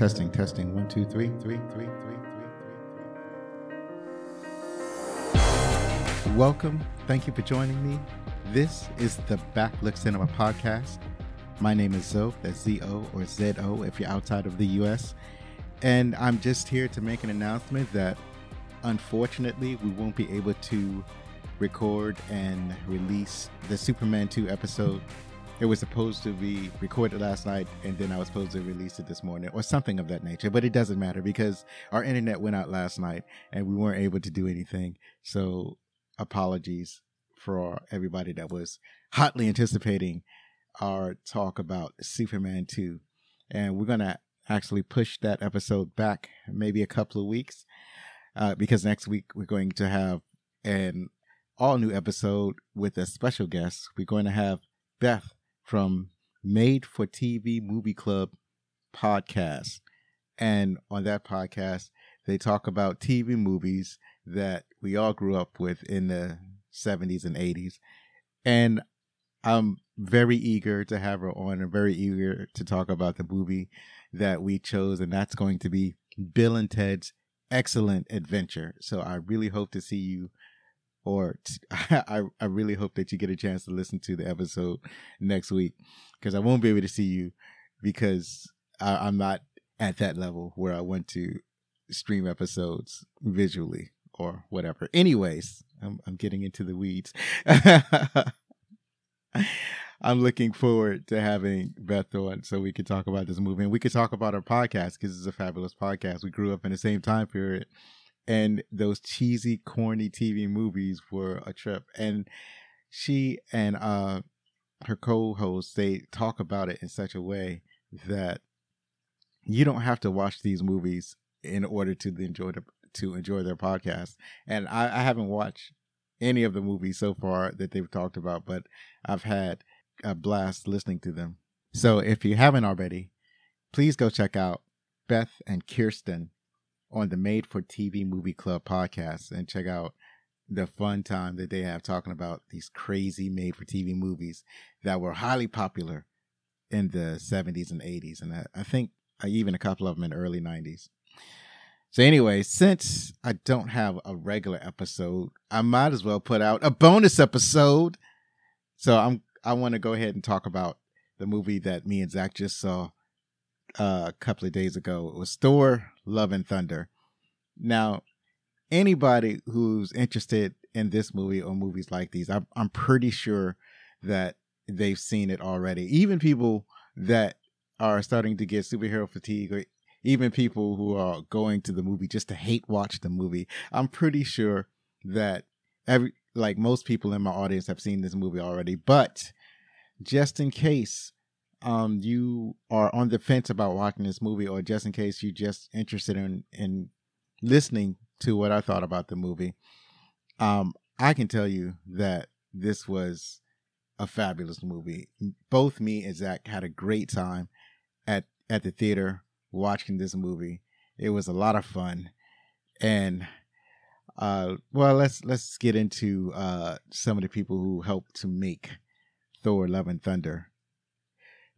Testing, testing. One, two, three, three, three, three, three, three. Welcome. Thank you for joining me. This is the Backlook Cinema podcast. My name is Zo, that's Z O or Z O if you're outside of the US. And I'm just here to make an announcement that unfortunately we won't be able to record and release the Superman 2 episode it was supposed to be recorded last night and then I was supposed to release it this morning or something of that nature. But it doesn't matter because our internet went out last night and we weren't able to do anything. So apologies for everybody that was hotly anticipating our talk about Superman 2. And we're going to actually push that episode back maybe a couple of weeks uh, because next week we're going to have an all new episode with a special guest. We're going to have Beth from Made for TV Movie Club podcast. And on that podcast, they talk about TV movies that we all grew up with in the 70s and 80s. And I'm very eager to have her on and very eager to talk about the movie that we chose. And that's going to be Bill and Ted's Excellent Adventure. So I really hope to see you or I, I really hope that you get a chance to listen to the episode next week because I won't be able to see you because I, I'm not at that level where I want to stream episodes visually or whatever. Anyways, I'm, I'm getting into the weeds. I'm looking forward to having Beth on so we can talk about this movie and we could talk about our podcast because it's a fabulous podcast. We grew up in the same time period and those cheesy, corny TV movies were a trip. And she and uh, her co-host they talk about it in such a way that you don't have to watch these movies in order to enjoy the, to enjoy their podcast. And I, I haven't watched any of the movies so far that they've talked about, but I've had a blast listening to them. So if you haven't already, please go check out Beth and Kirsten on the Made for TV Movie Club podcast and check out the fun time that they have talking about these crazy made for TV movies that were highly popular in the 70s and 80s. And I, I think uh, even a couple of them in the early 90s. So, anyway, since I don't have a regular episode, I might as well put out a bonus episode. So, I'm I want to go ahead and talk about the movie that me and Zach just saw uh, a couple of days ago. It was Thor: Love and Thunder. Now, anybody who's interested in this movie or movies like these, I'm, I'm pretty sure that they've seen it already. Even people that are starting to get superhero fatigue, or even people who are going to the movie just to hate watch the movie, I'm pretty sure that every like most people in my audience have seen this movie already. But just in case um you are on the fence about watching this movie or just in case you're just interested in in listening to what I thought about the movie um I can tell you that this was a fabulous movie. Both me and Zach had a great time at at the theater watching this movie. It was a lot of fun. And uh well let's let's get into uh some of the people who helped to make Thor Love and Thunder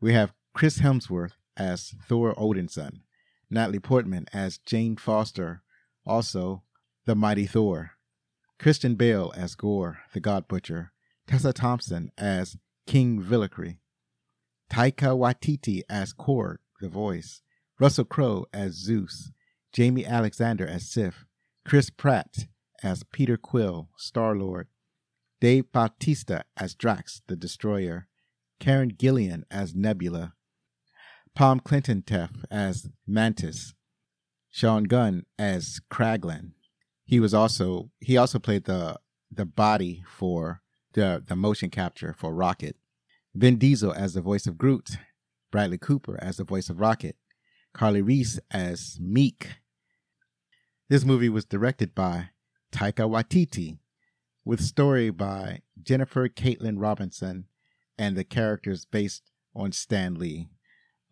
we have Chris Hemsworth as Thor Odinson, Natalie Portman as Jane Foster, also the Mighty Thor, Christian Bale as Gorr, the God Butcher, Tessa Thompson as King Valkyrie, Taika Waititi as Korg, the voice, Russell Crowe as Zeus, Jaimie Alexander as Sif, Chris Pratt as Peter Quill, Star Lord, Dave Bautista as Drax, the Destroyer, Karen Gillan as Nebula, Pom Klementieff as Mantis, Sean Gunn as Kraglin. He was also he also played the the body for the the motion capture for Rocket. Vin Diesel as the voice of Groot, Bradley Cooper as the voice of Rocket, Carly Rees as Miek. This movie was directed by Taika Waititi, with story by Jennifer Kaytin Robinson and the characters based on Stan Lee.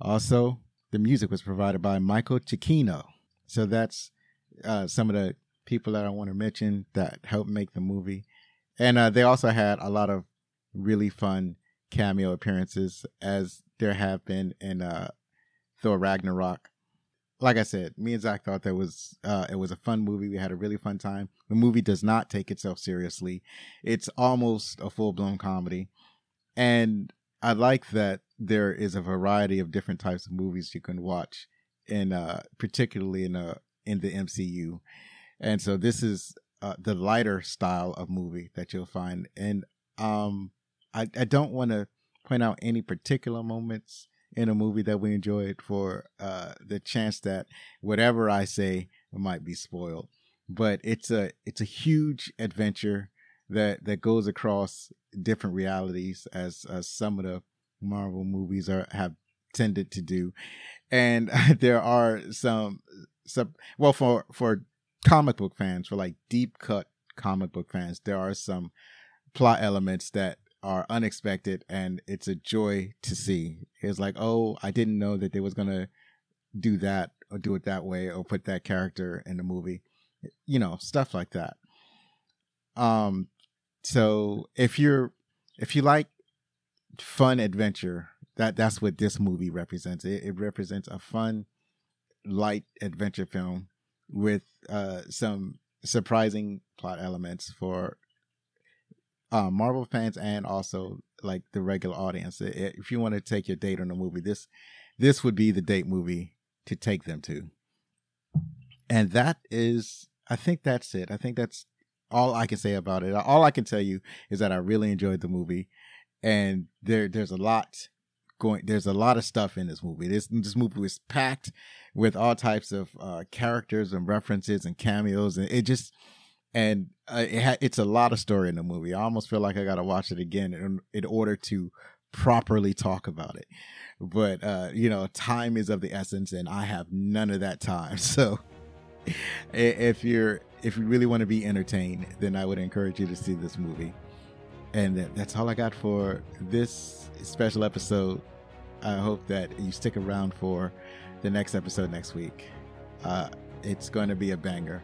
Also, the music was provided by Michael Giacchino. So that's uh, some of the people that I want to mention that helped make the movie. And uh, they also had a lot of really fun cameo appearances, as there have been in uh, Thor Ragnarok. like I said, me and Zach thought that was uh, it was a fun movie. We had a really fun time. The movie does not take itself seriously. It's almost a full blown comedy, and I like that there is a variety of different types of movies you can watch, in uh, particularly in uh, in the MCU, and so this is uh, the lighter style of movie that you'll find. And um, I I don't want to point out any particular moments in a movie that we enjoyed for uh, the chance that whatever I say might be spoiled. But it's a it's a huge adventure that that goes across different realities as, as some of the Marvel movies are have tended to do, and there are some some well for for comic book fans for like deep cut comic book fans there are some plot elements that are unexpected and it's a joy to see. It's like, oh, I didn't know that they was gonna do that or do it that way or put that character in the movie. You know, stuff like that. Um so if you're if you like fun adventure, that that's what this movie represents. It, it represents a fun, light adventure film with uh some surprising plot elements for uh, Marvel fans and also like the regular audience. If you want to take your date on a movie, this this would be the date movie to take them to. And that is, I think that's it. I think that's all I can say about it. All I can tell you is that I really enjoyed the movie, and there there's a lot going. There's a lot of stuff in this movie. This this movie was packed with all types of uh, characters and references and cameos, and it just and uh, it ha- it's a lot of story in the movie. I almost feel like I got to watch it again in, in order to properly talk about it. But uh, you know, time is of the essence, and I have none of that time. So, if you're if you really want to be entertained, then I would encourage you to see this movie. And that's all I got for this special episode. I hope that you stick around for the next episode next week. Uh, it's going to be a banger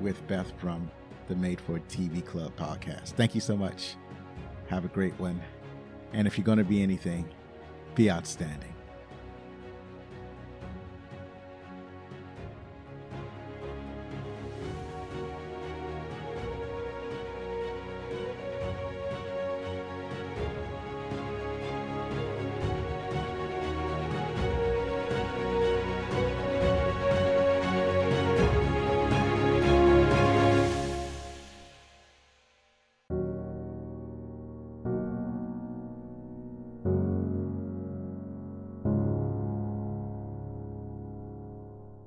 with Beth from the Made for TV Club podcast. Thank you so much. Have a great one. And if you're going to be anything, be outstanding.